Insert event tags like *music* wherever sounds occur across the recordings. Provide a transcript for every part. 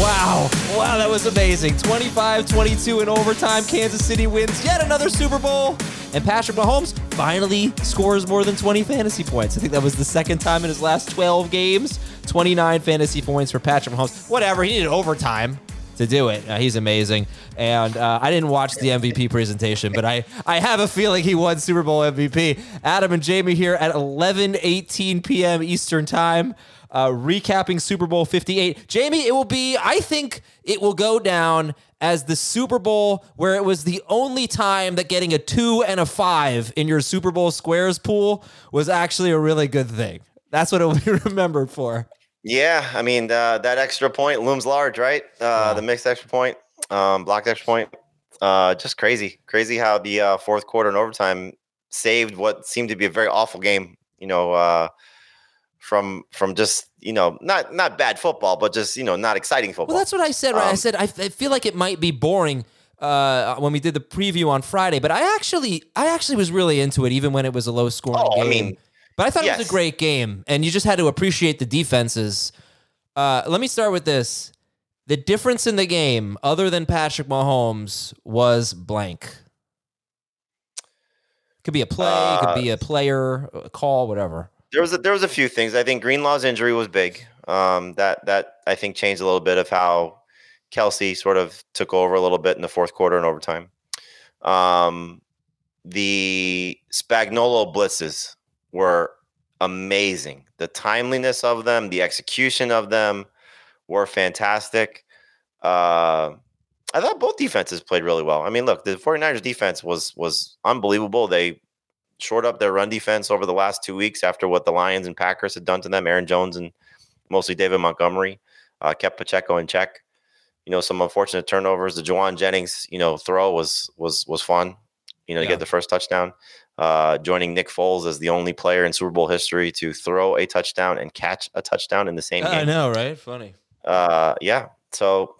Wow. Wow, that was amazing. 25 22 in overtime. Kansas City wins yet another Super Bowl. And Patrick Mahomes finally scores more than 20 fantasy points. I think that was the second time in his last 12 games. 29 fantasy points for Patrick Mahomes. Whatever, he needed overtime to do it. Uh, he's amazing. And uh, I didn't watch the MVP presentation, but I, I have a feeling he won Super Bowl MVP. Adam and Jamie here at 11 18 p.m. Eastern Time uh, recapping Super Bowl 58. Jamie, it will be, I think it will go down as the Super Bowl where it was the only time that getting a two and a five in your Super Bowl squares pool was actually a really good thing. That's what it will *laughs* be remembered for. Yeah, I mean uh, that extra point looms large, right? Uh, The mixed extra point, um, blocked extra point, uh, just crazy, crazy how the uh, fourth quarter and overtime saved what seemed to be a very awful game. You know, uh, from from just you know not not bad football, but just you know not exciting football. Well, that's what I said. Right? I Um, said I, I feel like it might be boring uh, when we did the preview on Friday, but I actually I actually was really into it, even when it was a low scoring Oh, I game. mean, but I thought it was a great game, and you just had to appreciate the defenses. Uh, let me start with this: the difference in the game, other than Patrick Mahomes, was blank. Could be a play, could be a player, a call, whatever. There was a, there was a few things. I think Greenlaw's injury was big. Um, that that I think changed a little bit of how Kelce sort of took over a little bit in the fourth quarter and overtime. Um, the Spagnuolo blitzes were amazing. The timeliness of them, the execution of them were fantastic. Uh, I thought both defenses played really well. I mean, look, the 49ers defense was was unbelievable. They shored up their run defense over the last two weeks after what the Lions and Packers had done to them. Aaron Jones and mostly David Montgomery uh, kept Pacheco in check. You know, some unfortunate turnovers. The Jauan Jennings, you know, throw was was was fun. You know, to Yeah. get the first touchdown. Uh, joining Nick Foles as the only player in Super Bowl history to throw a touchdown and catch a touchdown in the same game I know, right? Funny. uh yeah so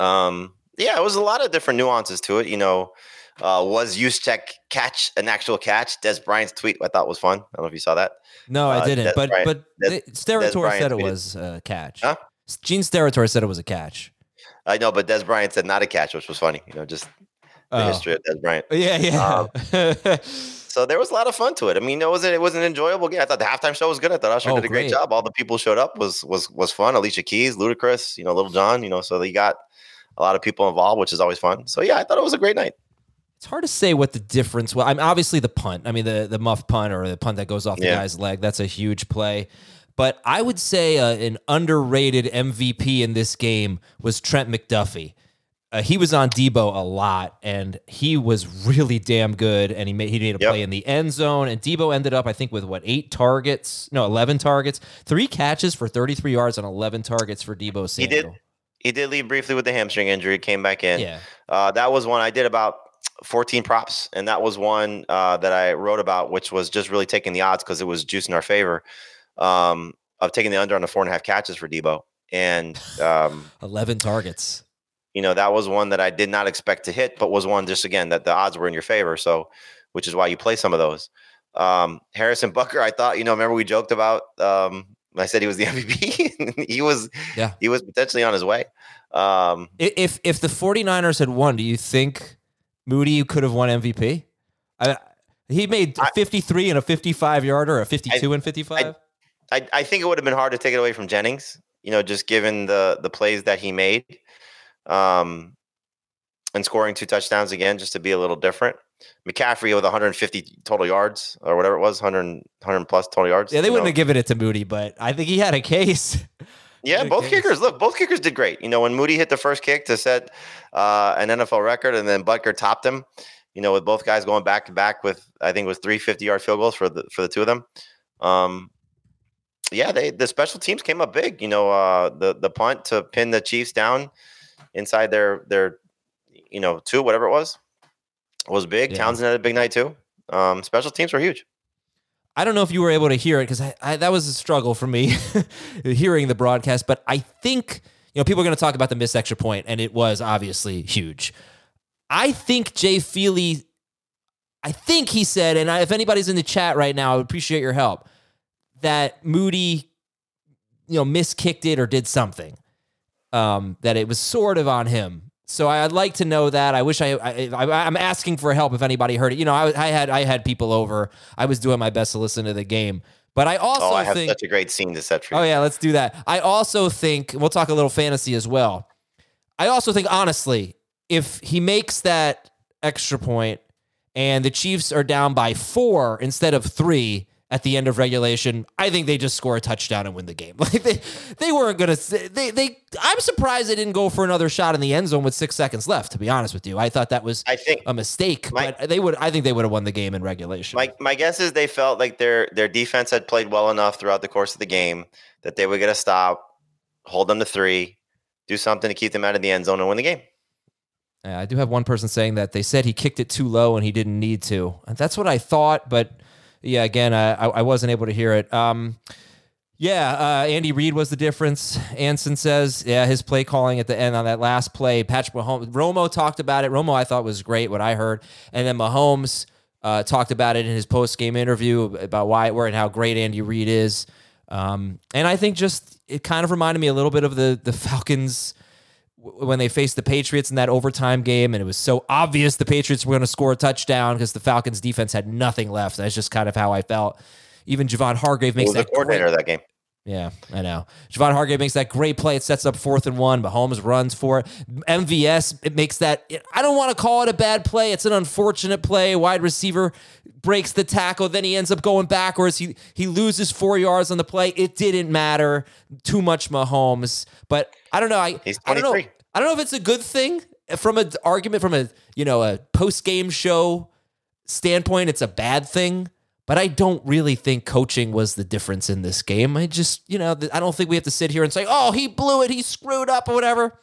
um yeah it was a lot of different nuances to it you know uh was Juszczyk catch an actual catch dez bryant's tweet i thought was fun i don't know if you saw that No, I Uh, didn't. Dez but Bryant- but Dez- Steratore said it tweeted- was a catch. Huh? Gene Steratore said it was a catch. i know but dez bryant said not a catch which was funny you know just the Oh. history of dez bryant Yeah, yeah. *laughs* so there was a lot of fun to it i mean it was it was an enjoyable game i thought the halftime show was good i thought usher Oh, did a great, great. job all the people showed up was was was fun alicia keys ludacris you know lil jon you know so they got a lot of people involved which is always fun so yeah i thought it was a great night it's hard to say what the difference was. I mean, obviously the punt. I mean, the the muff punt or the punt that goes off the Yeah. guy's leg. That's a huge play. But I would say uh, an underrated MVP in this game was Trent McDuffie. uh, he was on Deebo a lot, and he was really damn good. And he made he made a Yep. play in the end zone. And Deebo ended up, I think, with what eight targets? No, eleven targets, three catches for thirty three yards on eleven targets for Deebo He did. He did leave briefly with the hamstring injury. Came back in. Yeah, Uh, that was one I did about 14 props, and that was one uh, that I wrote about, which was just really taking the odds because it was juice in our favor um, of taking the under on the four and a half catches for Deebo. And um, *sighs* eleven targets. you know that was one that I did not expect to hit, but was one just again that the odds were in your favor. So, which is why you play some of those. Um, Harrison Butker, I thought you know, remember we joked about. Um, I said he was the *laughs* MVP. he was, Yeah. he was potentially on his way. Um, If if the 49ers had won, do you think Moody could have won MVP? I, he made I- 53 and a 55 yarder, a 52 and 55. I, I think it would have been hard to take it away from Jennings, you know, just given the the plays that he made, um, and scoring two touchdowns again, just to be a little different. McCaffrey with 150 total yards or whatever it was, 100, 100 plus total yards. yeah, they wouldn't know. have given it to Moody, but I think he had a case. *laughs* Yeah, both kickers. Look, both kickers did great. You know, when Moody hit the first kick to set uh, an NFL record, and then Butker topped him. You know, with both guys going back to back with, I think it was three fifty yard field goals for the for the two of them. Um, yeah, they the special teams came up big. You know, uh, the the punt to pin the Chiefs down inside their their, you know, two whatever it was, was big. Yeah. Townsend had a big night too. Um, special teams were huge. I don't know if you were able to hear it because that was a struggle for me *laughs* hearing the broadcast. But I think you know people are going to talk about the missed extra point, and it was obviously huge. I think Jay Feely, I think he said, and I, if anybody's in the chat right now, I would appreciate your help. That Moody, you know, miskicked it or did something. Um, that it was sort of on him. So I'd like to know that. I wish I, I, I I'm asking for help if anybody heard it. You know, I, I had I had people over. I was doing my best to listen to the game, but I also Oh, I have think such a great scene to set for oh, you. Oh yeah, let's do that. I also think we'll talk a little fantasy as well. I also think honestly, if he makes that extra point and the Chiefs are down by 4 instead of 3 at the end of regulation, I think they just score a touchdown and win the game. *laughs* Like they they weren't going to they they I'm surprised they didn't go for another shot in the end zone with 6 seconds left to be honest with you. I thought that was I think a mistake, My- but they would I think they would have won the game in regulation. My my guess is they felt like their their defense had played well enough throughout the course of the game that they would get a stop, hold them to three, do something to keep them out of the end zone and win the game. I do have one person saying that they said he kicked it too low and he didn't need to. And that's what I thought, but yeah, again, I, I wasn't able to hear it. Um, yeah, uh, Andy Reid was the difference. Anson says, yeah, his play calling at the end on that last play. Patrick Mahomes, Romo talked about it. Romo, I thought was great. What I heard, and then Mahomes uh, talked about it in his post game interview about why it were and how great Andy Reid is. Um, and I think just it kind of reminded me a little bit of the the Falcons when they faced the Patriots in that overtime game, and it was so obvious the Patriots were going to score a touchdown because the Falcons defense had nothing left. That's just kind of how I felt. Even Javon Hargrave makes was the that coordinator great, of that game? yeah, I know. Javon Hargrave makes that great play. It sets up fourth and one. Mahomes runs for it. MVS, it makes that. I don't want to call it a bad play. It's an unfortunate play. Wide receiver breaks the tackle. Then he ends up going backwards. He he loses four yards on the play. It didn't matter. Too much Mahomes. But I don't know. I, He's I don't know. I don't know if it's a good thing uh, from an argument from a you know a post game show standpoint. It's a bad thing. But I don't really think coaching was the difference in this game. I just, you know, I don't think we have to sit here and say, "Oh, he blew it, he screwed up," or whatever.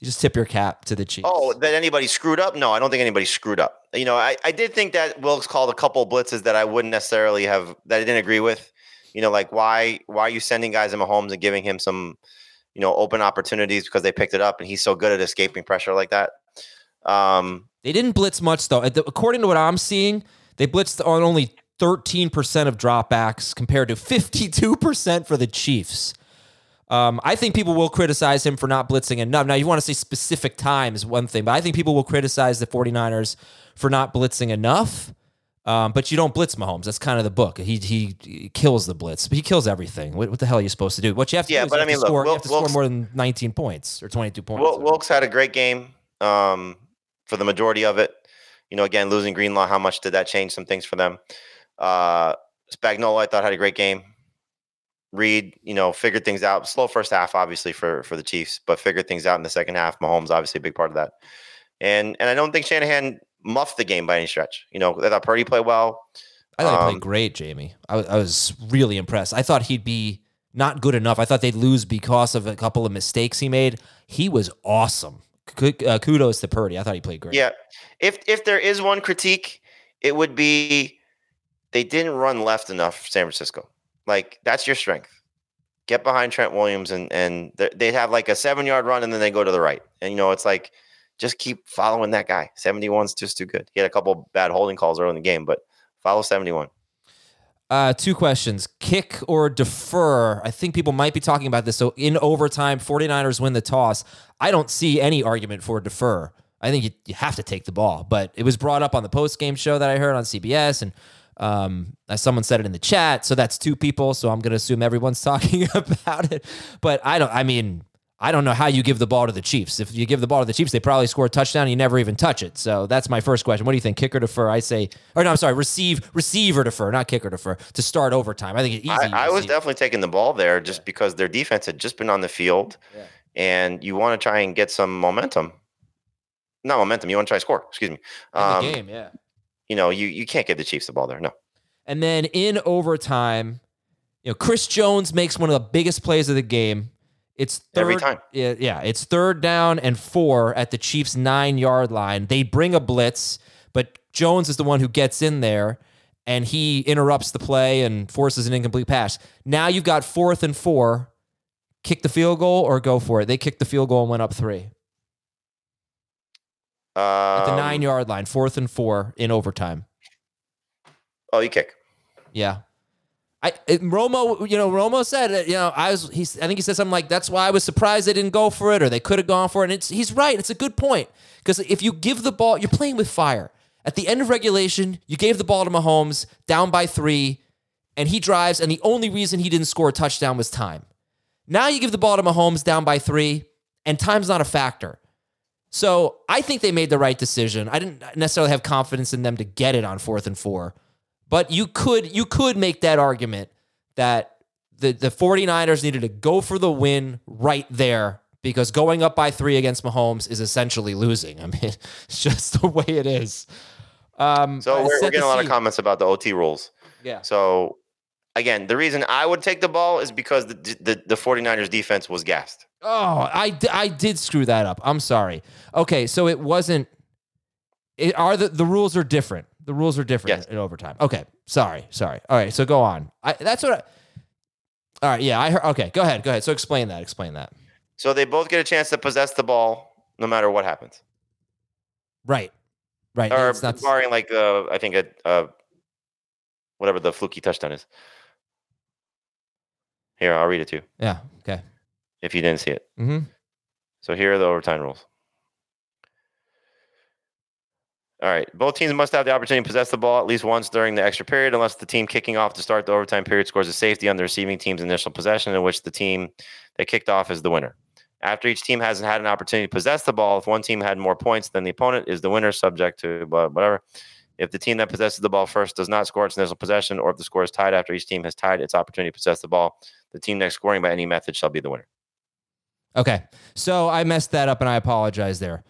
You just tip your cap to the Chiefs. Oh, that anybody screwed up? No, I don't think anybody screwed up. You know, I, I did think that Wilks called a couple blitzes that I wouldn't necessarily have that I didn't agree with. You know, like why why are you sending guys in Mahomes and giving him some, you know, open opportunities because they picked it up and he's so good at escaping pressure like that. Um, They didn't blitz much though. According to what I'm seeing, they blitzed on only 13% of dropbacks compared to 52% for the Chiefs. Um, I think people will criticize him for not blitzing enough. Now, you want to say specific times, one thing, but I think people will criticize the 49ers for not blitzing enough. Um, but you don't blitz Mahomes. That's kind of the book. He he, he kills the blitz. He kills everything. What, what the hell are you supposed to do? What you have to Yeah, do is but I mean, look, score, you have to score more than 19 points or 22 points. Wil- Wilks had a great game um, for the majority of it. You know, again, losing Greenlaw, how much did that change some things for them? Uh, Spagnuolo, I thought, had a great game. Reid, you know, figured things out. Slow first half, obviously for for the Chiefs, but figured things out in the second half. Mahomes, obviously, a big part of that. And and I don't think Shanahan muffed the game by any stretch. You know, I thought Purdy played well. I thought he Um, played great, Jamie. I, was- I was really impressed. I thought he'd be not good enough. I thought they'd lose because of a couple of mistakes he made. He was awesome. Uh, kudos to Purdy. I thought he played great. Yeah. If if there is one critique, it would be they didn't run left enough for San Francisco. Like that's your strength. Get behind Trent Williams and and they'd have like a seven yard run and then they go to the right. And you know, it's like just keep following that guy. 71's just too good. He had a couple bad holding calls early in the game, but follow 71. Uh, two questions kick or defer. I think people might be talking about this. So, in overtime, 49ers win the toss. I don't see any argument for defer. I think you, you have to take the ball, but it was brought up on the post game show that I heard on CBS, and um, someone said it in the chat. So that's two people. So I'm going to assume everyone's *laughs* talking about it. But I don't. I mean, I don't know how you give the ball to the Chiefs. If you give the ball to the Chiefs, they probably score a touchdown. And you never even touch it. So that's my first question. What do you think? Kicker defer? I say, or no, I'm sorry, receive, receiver defer, not kicker defer to start overtime. I think it's easy. I, I was definitely taking the ball there just because their defense had just been on the field Yeah. and you want to try and get some momentum. Not momentum, you want to try to score, excuse me. in Um, the game. Yeah. you know, you you can't give the Chiefs the ball there. No. And then in overtime, you know, Chris Jones makes one of the biggest plays of the game. It's third, Every time. Yeah, yeah, it's third down and four at the Chiefs' nine yard line. They bring a blitz, but Jones is the one who gets in there and he interrupts the play and forces an incomplete pass. Now you've got fourth and four. Kick the field goal or go for it. They kicked the field goal and went up three at the Um, nine yard line, fourth and four in overtime. Oh, you kick. Yeah. I it, Romo, you know, Romo said, uh, you know, I was he's I think he said something like that's why I was surprised they didn't go for it or they could have gone for it. And it's he's right. It's a good point because if you give the ball, you're playing with fire. At the end of regulation, you gave the ball to Mahomes down by 3 and he drives and the only reason he didn't score a touchdown was time. Now you give the ball to Mahomes down by 3 and time's not a factor. So, I think they made the right decision. I didn't necessarily have confidence in them to get it on 4th and 4. But you could you could make that argument that the, the 49ers needed to go for the win right there because going up by three against Mahomes is essentially losing. *laughs* I mean, it's just the way it is. Um, So we're, we're getting a lot of comments about the OT rules. Yeah. So again, the reason I would take the ball is because the the, the 49ers defense was gassed. Oh, I, d- I did screw that up. I'm sorry. Okay, so it wasn't. It are the the rules are different. The rules are different Yes. in overtime. Okay, sorry, sorry. All right, so go on. I, that's what. I, all right, yeah, I heard. Okay, go ahead, go ahead. So explain that. Explain that. So they both get a chance to possess the ball no matter what happens. Right, right. Or It's not, barring like uh, I think a uh, whatever the fluky touchdown is. Here, I'll read it to you yeah. Okay. if you didn't see it. Mm-hmm. So here are the overtime rules. All right. Both teams must have the opportunity to possess the ball at least once during the extra period, unless the team kicking off to start the overtime period scores a safety on the receiving team's initial possession, in which the team that kicked off is the winner. After each team hasn't had an opportunity to possess the ball, if one team had more points than the opponent, is the winner, subject to blah- whatever. If the team that possesses the ball first does not score its initial possession, or if the score is tied after each team has tied its opportunity to possess the ball, the team next scoring by any method shall be the winner. Okay. So I messed that up and I apologize there.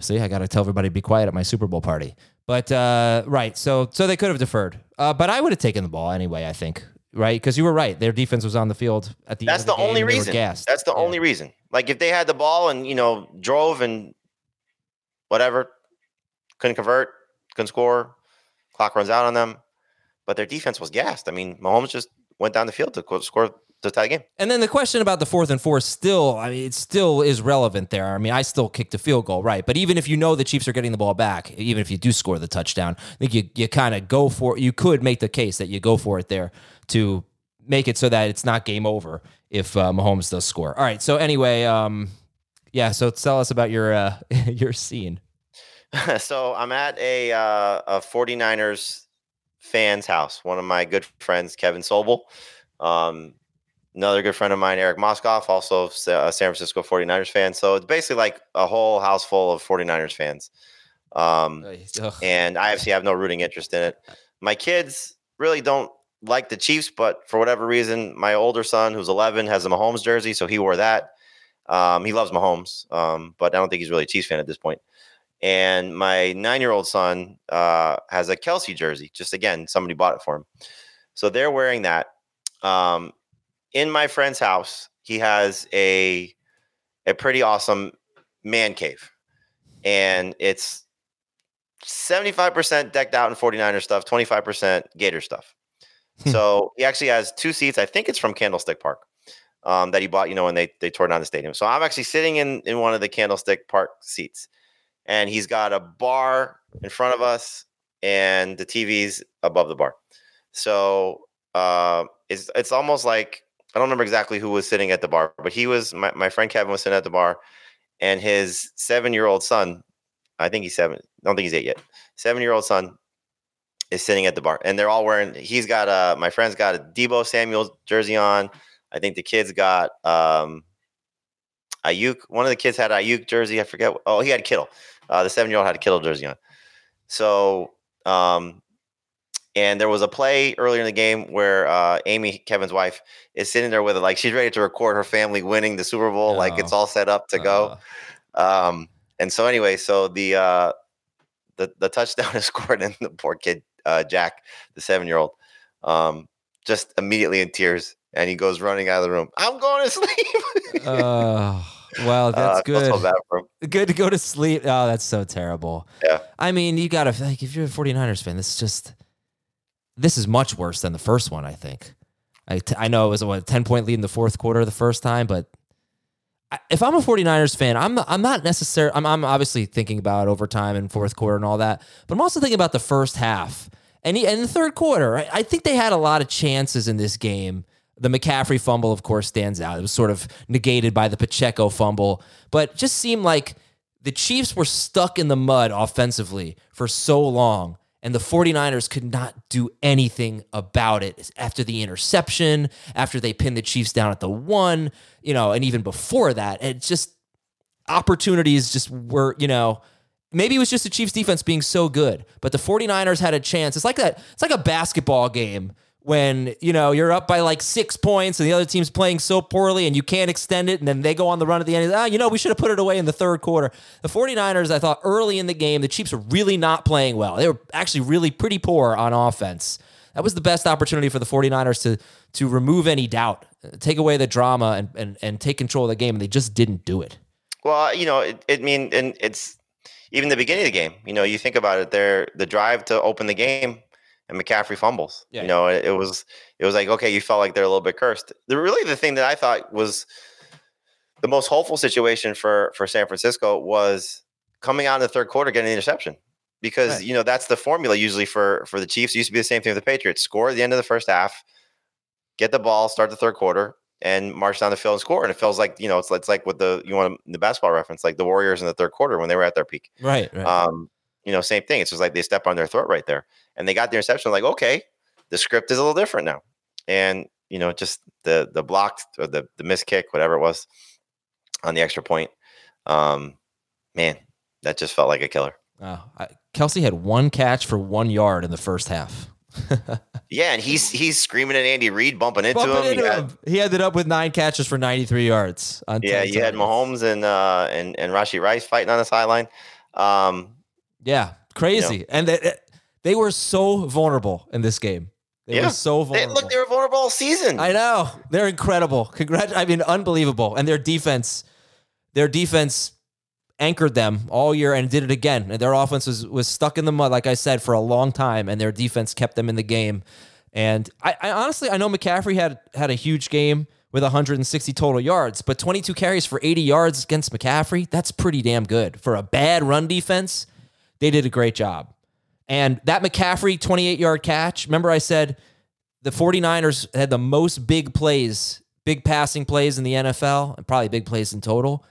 See, I got to tell everybody to be quiet at my Super Bowl party. But uh, right, so so they could have deferred. Uh, but I would have taken the ball anyway. I think right because you were right. Their defense was on the field at the. That's end of the game only reason. That's the Yeah. only reason. Like if they had the ball and you know drove and whatever, couldn't convert, couldn't score, clock runs out on them, but their defense was gassed. I mean, Mahomes just went down the field to score to tie the game. And then the question about the fourth and four still, I mean, it still is relevant there. I mean, I still kicked a field goal, right? But even if you know the Chiefs are getting the ball back, even if you do score the touchdown, I think you you kind of go for you could make the case that you go for it there to make it so that it's not game over if uh, Mahomes does score. All right. So anyway, um, yeah. So tell us about your uh, *laughs* your scene. *laughs* so I'm at a uh, a 49ers fans house. One of my good friends, Kevin Sobel. Um, another good friend of mine, Eric Moskoff, also a San Francisco 49ers fan. So it's basically like a whole house full of 49ers fans. Um, and I obviously have no rooting interest in it. My kids really don't like the Chiefs, but for whatever reason, my older son, who's 11, has a Mahomes jersey, so he wore that. Um, he loves Mahomes, um, but I don't think he's really a Chiefs fan at this point. And my nine-year-old son uh, has a Kelce jersey. Just again, somebody bought it for him, so they're wearing that. Um, in my friend's house, he has a a pretty awesome man cave, and it's 75% decked out in 49er stuff, 25% Gator stuff. so he actually has two seats. I think it's from Candlestick Park um, that he bought, you know, when they, they tore down the stadium. So I'm actually sitting in, in one of the Candlestick Park seats. And he's got a bar in front of us and the TV's above the bar. So uh, it's, it's almost like, I don't remember exactly who was sitting at the bar, but he was, my, my friend Kevin was sitting at the bar and his seven year old son, I think he's seven, I don't think he's eight yet, seven year old son is sitting at the bar and they're all wearing he's got a my friend's got a Deebo Samuel jersey on. I think the kids got um Aiyuk. One of the kids had Aiyuk jersey. I forget. Oh, he had Kittle. Uh, the seven year old had a Kittle jersey on. So um and there was a play earlier in the game where uh, Amy, Kevin's wife, is sitting there with it, like she's ready to record her family winning the Super Bowl, like it's Oh. all set up to go. Uh, Um, and so anyway, so the uh, the the touchdown *laughs* is scored, and the poor kid uh, Jack, the seven year old, um, just immediately in tears, and he goes running out of the room. I'm going to *laughs* sleep. *laughs* uh, well, that's Uh, good. so bad for him. Good to go to sleep. Oh, that's so terrible. Yeah. I mean, you got to, like, if you're a 49ers fan, this is just, this is much worse than the first one, I think. I, t- I know it was a what, 10 point lead in the fourth quarter the first time, but I- if I'm a 49ers fan, I'm I'm not necessarily, I'm, I'm obviously thinking about overtime and fourth quarter and all that, but I'm also thinking about the first half and, he, and the third quarter. I, I think they had a lot of chances in this game. The McCaffrey fumble, of course, stands out. It was sort of negated by the Pacheco fumble, but just seemed like the Chiefs were stuck in the mud offensively for so long, and the 49ers could not do anything about it after the interception, after they pinned the Chiefs down at the one, you know, and even before that. It just opportunities just were, you know, maybe it was just the Chiefs defense being so good, but the 49ers had a chance. It's like that, it's like a basketball game when, you know, you're up by like six points and the other team's playing so poorly and you can't extend it and then they go on the run at the end. Ah, you know, we should have put it away in the third quarter. The 49ers, I thought early in the game, the Chiefs were really not playing well. They were actually really pretty poor on offense. That was the best opportunity for the 49ers to to remove any doubt, take away the drama and and, and take control of the game, and they just didn't do it. Well, you know, it, it mean, and it's even the beginning of the game. You know, you think about it, there, the drive to open the game, and McCaffrey fumbles. Yeah. You know, it, it was, it was like, okay, you felt like they're a little bit cursed. The really the thing that I thought was the most hopeful situation for for San Francisco was coming out in the third quarter, getting an interception. Because Right. you know that's the formula usually for for the Chiefs. It used to be the same thing with the Patriots: score at the end of the first half, get the ball, start the third quarter, and march down the field and score. And it feels like you know it's, it's like with the you want the basketball reference, like the Warriors in the third quarter when they were at their peak. Right, right. Um, you know, same thing. It's just like they step on their throat right there, and they got the interception. Like, okay, the script is a little different now, and you know, just the the blocked or the the missed kick, whatever it was, on the extra point. Um, man, that just felt like a killer. Oh, I, Kelce had one catch for one yard in the first half. *laughs* Yeah, and he's he's screaming at Andy Reid, bumping into Bumping him. He into had- him. He ended up with nine catches for 93 yards. Yeah, 10 you had. Mahomes and uh and and Rashee Rice fighting on the sideline. Um, Yeah, crazy. And they, they were so vulnerable in this game. They Yeah. were so they, vulnerable. look, they were vulnerable all season. I know. They're incredible. Congrat I mean, unbelievable. And their defense, their defense anchored them all year and did it again. And their offense was, was stuck in the mud, like I said, for a long time, and their defense kept them in the game. And I, I honestly, I know McCaffrey had had a huge game with 160 total yards, but 22 carries for 80 yards against McCaffrey, that's pretty damn good. For a bad run defense, they did a great job. And that McCaffrey 28 yard catch, remember I said the 49ers had the most big plays, big passing plays in the NFL, and probably big plays in total.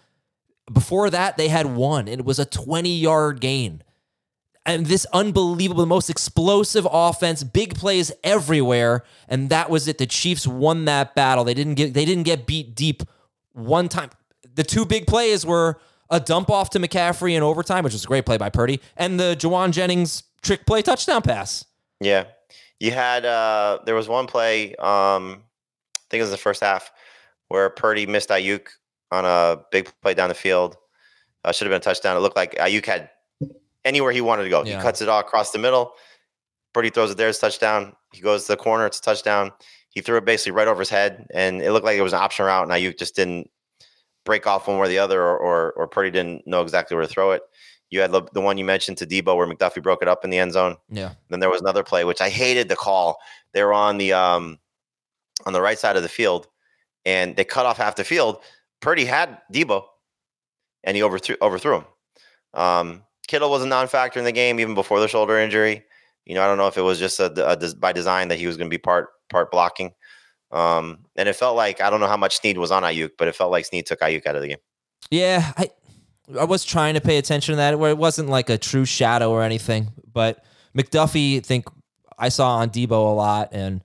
Before that, they had one, it was a 20 yard gain. And this unbelievable, most explosive offense, big plays everywhere, and that was it. The Chiefs won that battle. They didn't get they didn't get beat deep one time. The two big plays were a dump off to McCaffrey in overtime, which was a great play by Purdy, and the Jauan Jennings trick play touchdown pass. Yeah. You had uh there was one play, um, I think it was the first half, where Purdy missed Aiyuk on a big play down the field. Uh, should have been a touchdown. It looked like Aiyuk had anywhere he wanted to go. Yeah. He cuts it all across the middle. Purdy throws it there, it's a touchdown. He goes to the corner, it's a touchdown. He threw it basically right over his head, and it looked like it was an option route, and Aiyuk just didn't break off one way or the other, or or, or Purdy didn't know exactly where to throw it. You had the, the one you mentioned to Deebo where McDuffie broke it up in the end zone. Yeah. Then there was another play which I hated the call. They were on the um on the right side of the field, and they cut off half the field. Purdy had Deebo, and he overthrew overthrew him. Um, Kittle was a non-factor in the game even before the shoulder injury. You know, I don't know if it was just a, a by design that he was going to be part part blocking. Um, and it felt like I don't know how much Sneed was on Aiyuk, but it felt like Sneed took Aiyuk out of the game. Yeah, I I was trying to pay attention to that where it wasn't like a true shadow or anything, but McDuffie I think I saw on Deebo a lot and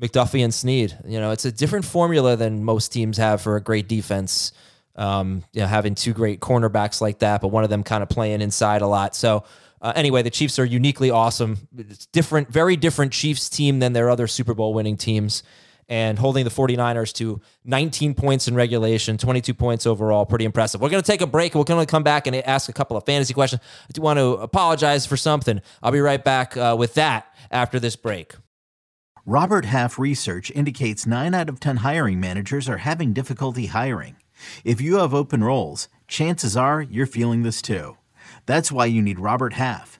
McDuffie and Sneed. You know, it's a different formula than most teams have for a great defense. Um, you know, having two great cornerbacks like that, but one of them kind of playing inside a lot. So uh, anyway, the Chiefs are uniquely awesome. It's different, very different Chiefs team than their other Super Bowl winning teams and holding the 49ers to 19 points in regulation, 22 points overall. Pretty impressive. We're going to take a break. We're going to come back and ask a couple of fantasy questions. I do want to apologize for something. I'll be right back uh, with that after this break. Robert Half research indicates 9 out of 10 hiring managers are having difficulty hiring. If you have open roles, chances are you're feeling this too. That's why you need Robert Half.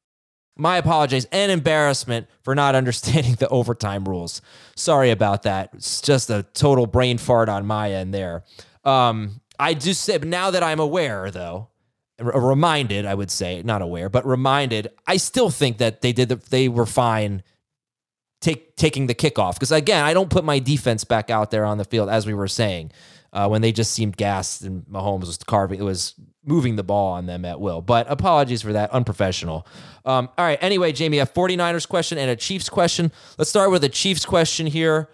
My apologies and embarrassment for not understanding *laughs* the overtime rules. Sorry about that. It's just a total brain fart on my end there. Um, I just said now that I'm aware, though, reminded, I would say, not aware, but reminded, I still think that they did the, they were fine take taking the kickoff because again, I don't put my defense back out there on the field as we were saying uh, when they just seemed gassed and Mahomes was carving, it was moving the ball on them at will. But apologies for that, unprofessional. Um, all right, anyway, Jamie, a 49ers question and a Chiefs question. Let's start with a Chiefs question here.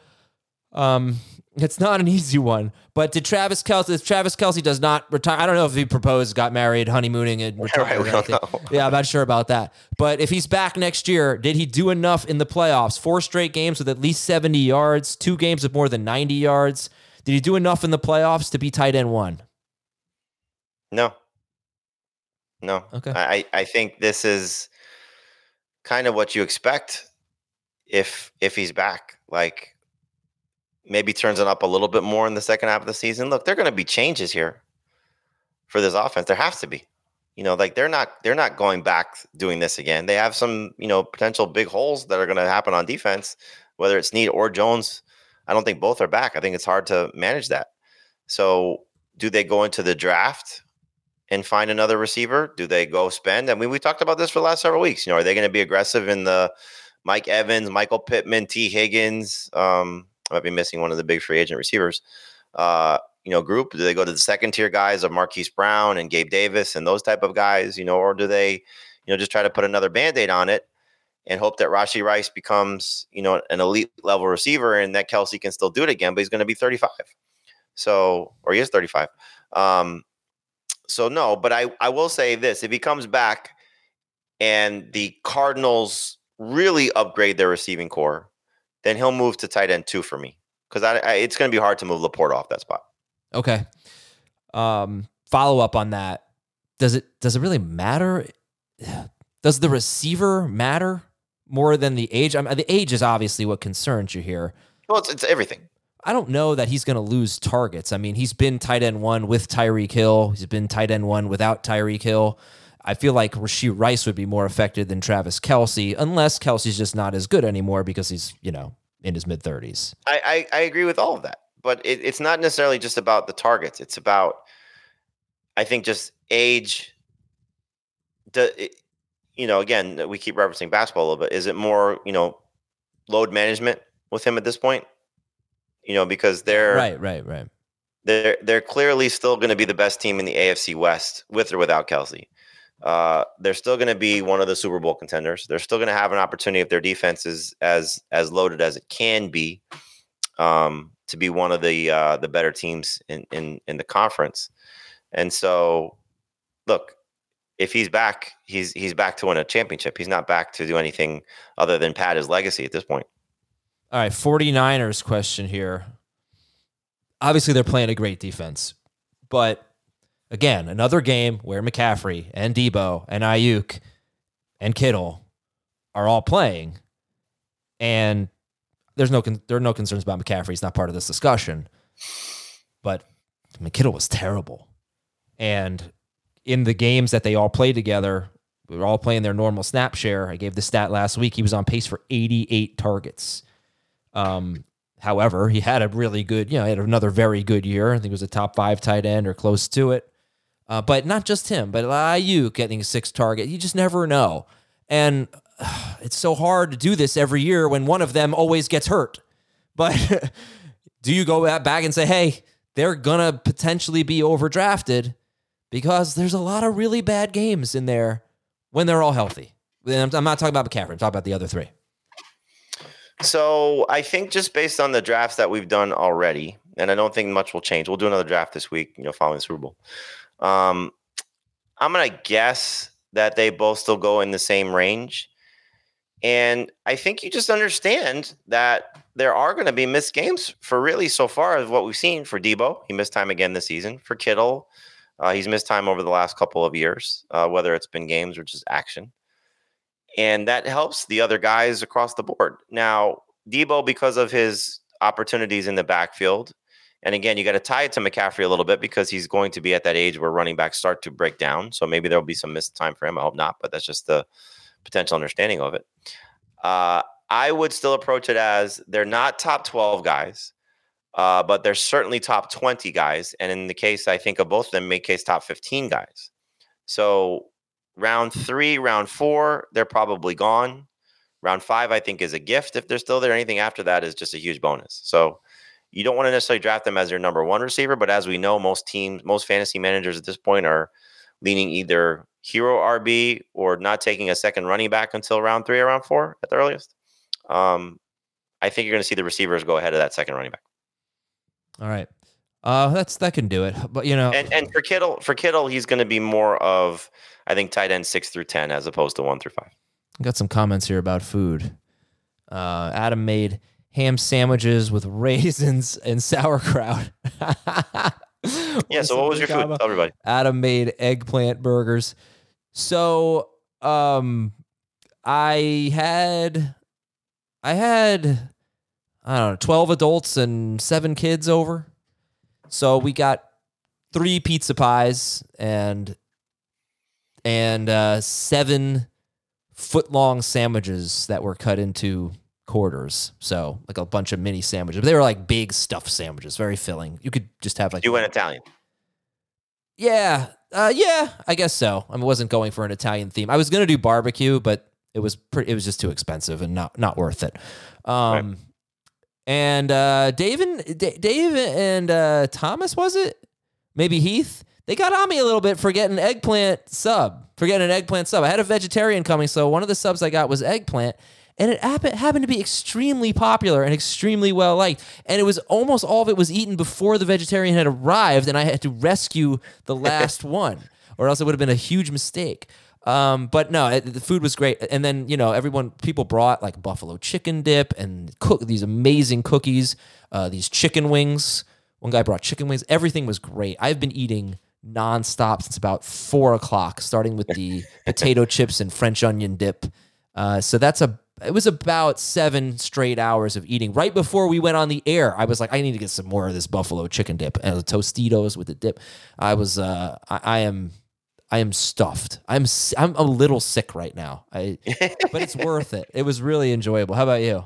Um, it's not an *laughs* easy one, but did Travis Kelce? If Travis Kelce does not retire, I don't know if he proposed, got married, honeymooning, and *laughs* retired. Right, we or don't know. Yeah, I'm not sure about that. But if he's back next year, did he do enough in the playoffs? Four straight games with at least 70 yards, two games with more than 90 yards. Did he do enough in the playoffs to be tight end one? No. No. Okay. I, I think this is kind of what you expect if if he's back. Like maybe turns it up a little bit more in the second half of the season. Look, there are gonna be changes here for this offense. There has to be. You know, like they're not they're not going back doing this again. They have some, you know, potential big holes that are gonna happen on defense, whether it's Need or Jones. I don't think both are back. I think it's hard to manage that. So do they go into the draft and find another receiver? Do they go spend? I mean, we talked about this for the last several weeks. You know, are they going to be aggressive in the Mike Evans, Michael Pittman, Tee Higgins? Um, I might be missing one of the big free agent receivers. Uh, you know, group. Do they go to the second tier guys of Marquise Brown and Gabe Davis and those type of guys? You know, or do they, you know, just try to put another band aid on it and hope that Rashee Rice becomes, you know, an elite level receiver and that Kelce can still do it again, but he's going to be 35. So, or he is 35. Um, so no, but I, I will say this: if he comes back and the Cardinals really upgrade their receiving core, then he'll move to tight end two for me because I, I, it's going to be hard to move LaPorta off that spot. Okay. Um, follow up on that. Does it does it really matter? *sighs* Does the receiver matter more than the age? I mean, the age is obviously what concerns you here. Well, it's, it's everything. I don't know that he's going to lose targets. I mean, he's been tight end one with Tyreek Hill. He's been tight end one without Tyreek Hill. I feel like Rashee Rice would be more affected than Travis Kelce, unless Kelce's just not as good anymore because he's, you know, in his mid 30s. I, I, I agree with all of that, but it, it's not necessarily just about the targets. It's about, I think, just age. The, it, you know, again, we keep referencing basketball a little bit. Is it more, you know, load management with him at this point? You know, because they're right, right, right. They're they're clearly still going to be the best team in the AFC West with or without Kelce. Uh, they're still going to be one of the Super Bowl contenders. They're still going to have an opportunity if their defense is as as loaded as it can be um, to be one of the uh, the better teams in, in in the conference. And so, look, if he's back, he's he's back to win a championship. He's not back to do anything other than pad his legacy at this point. All right, 49ers question here. Obviously, they're playing a great defense, but again, another game where McCaffrey and Deebo and Aiyuk and Kittle are all playing, and there's no there are no concerns about McCaffrey. He's not part of this discussion, but I mean, Kittle was terrible, and in the games that they all played together, we were all playing their normal snap share. I gave the stat last week. He was on pace for 88 targets. Um, however, he had a really good, you know, he had another very good year. I think it was a top five tight end or close to it. Uh, but not just him, but Aiyuk getting six target. You just never know. And uh, *sighs* it's so hard to do this every year when one of them always gets hurt. *laughs* But *laughs* do you go back and say, hey, they're going to potentially be overdrafted because there's a lot of really bad games in there when they're all healthy? I'm, I'm not talking about McCaffrey, I'm talking about the other three. So I think just based on the drafts that we've done already, and I don't think much will change. We'll do another draft this week, you know, following the Super Bowl. Um, I'm gonna guess that they both still go in the same range. And I think you just understand that there are going to be missed games for really so far as what we've seen for Deebo. He missed time again this season. For Kittle, uh, he's missed time over the last couple of years, uh, whether it's been games or just action. And that helps the other guys across the board. Now, Deebo, because of his opportunities in the backfield, and again, you got to tie it to McCaffrey a little bit because he's going to be at that age where running backs start to break down. So maybe there'll be some missed time for him. I hope not, but that's just the potential understanding of it. Uh, I would still approach it as they're not top 12 guys, uh, but they're certainly top 20 guys. And in the case, I think of both of them, make case top 15 guys. So round three, round four, they're probably gone. Round five, I think, is a gift if they're still there. Anything after that is just a huge bonus. So you don't want to necessarily draft them as your number one receiver, but as we know, most teams, most fantasy managers at this point are leaning either hero RB or not taking a second running back until round three or round four at the earliest. Um, I think you're going to see the receivers go ahead of that second running back. All right. Uh, that's that can do it, but you know, and and for Kittle, for Kittle, he's going to be more of I think tight end six through ten as opposed to one through five. Got some comments here about food. Uh, Adam made ham sandwiches with *laughs* raisins and sauerkraut. *laughs* yeah. So what was your food? Tell everybody. Adam made eggplant burgers. So um, I had I had I don't know twelve adults and seven kids over. So we got three pizza pies and and uh, seven foot long sandwiches that were cut into quarters. So like a bunch of mini sandwiches. But they were like big stuffed sandwiches, very filling. You could just have like You went Italian. Yeah. Uh, yeah, I guess so. I wasn't going for an Italian theme. I was gonna do barbecue, but it was pretty, it was just too expensive and not not worth it. Um, right. And uh, Dave and D- Dave and uh, Thomas was it? Maybe Heath. They got on me a little bit for getting eggplant sub, for getting an eggplant sub. I had a vegetarian coming, so one of the subs I got was eggplant, and it happened to be extremely popular and extremely well liked. And it was almost all of it was eaten before the vegetarian had arrived, and I had to rescue the last *laughs* one, or else it would have been a huge mistake. Um, but no, it, the food was great. And then you know, everyone, people brought like buffalo chicken dip and cook these amazing cookies, uh, these chicken wings. One guy brought chicken wings. Everything was great. I've been eating nonstop since about four o'clock, starting with the *laughs* potato chips and French onion dip. Uh, so that's a it was about seven straight hours of eating. Right before we went on the air, I was like, I need to get some more of this buffalo chicken dip and the Tostitos with the dip. I was, uh, I, I am, I am stuffed. I'm, I'm a little sick right now. I, *laughs* but it's worth it. It was really enjoyable. How about you?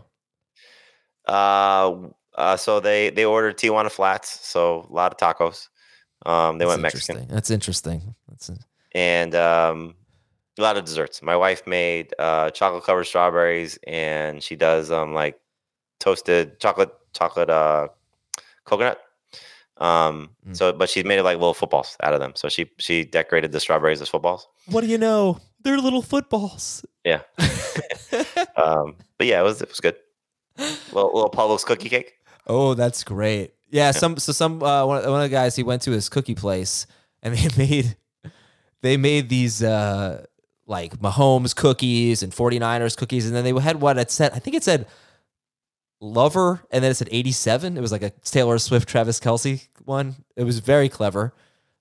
Uh, uh, so they they ordered Tijuana flats, so a lot of tacos. Um, they That's went Mexican. That's interesting. That's and um, a lot of desserts. My wife made uh, chocolate covered strawberries, and she does um like toasted chocolate chocolate uh coconut. Um, Mm. so but she made it like little footballs out of them. So she she decorated the strawberries as footballs. what do you know? They're little footballs. Yeah. *laughs* um, but yeah, it was it was good. Little little Pablo's cookie cake. Oh, that's great. Yeah, some so some uh, one, one of the guys he went to his cookie place and *laughs* they made they made these uh like Mahomes cookies and 49ers cookies and then they had what it said I think it said lover and then it said 87 it was like a Taylor Swift Travis Kelce one it was very clever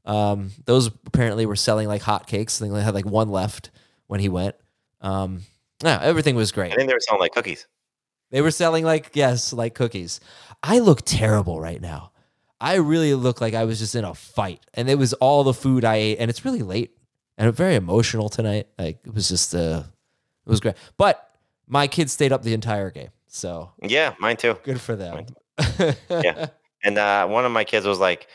um those apparently were selling like hotcakes they only had like one left when he went um yeah everything was great I think they were selling like cookies. they were selling like yes, like cookies. I look terrible right now. I really look like I was just in a fight, and it was all the food I ate, and it's really late, and I'm very emotional tonight. Like it was just uh, it was great. But my kids stayed up the entire game, so Yeah, mine too. good for them. *laughs* Yeah. And uh, one of my kids was like,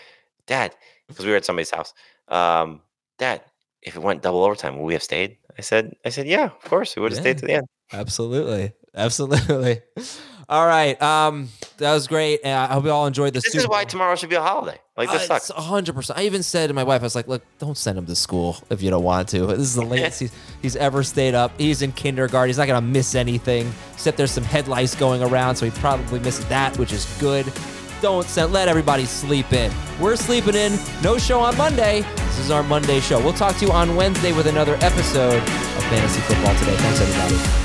"Dad," because we were at somebody's house. Um, Dad, if it went double overtime, would we have stayed? I said, "I said, yeah, of course, we would have stayed to the end." Absolutely, absolutely. *laughs* All right, um, that was great. and I hope you all enjoyed. This Super is why tomorrow should be a holiday. Like this Uh, sucks. Hundred percent. I even said to my wife, I was like, "Look, don't send him to school if you don't want to. This is the *laughs* latest he's, he's ever stayed up. He's in kindergarten. He's not gonna miss anything. Except there's some head lice going around, so he probably missed that, which is good. Don't send. Let everybody sleep in. We're sleeping in. No show on Monday. This is our Monday show. We'll talk to you on Wednesday with another episode of Fantasy Football Today. Thanks, everybody.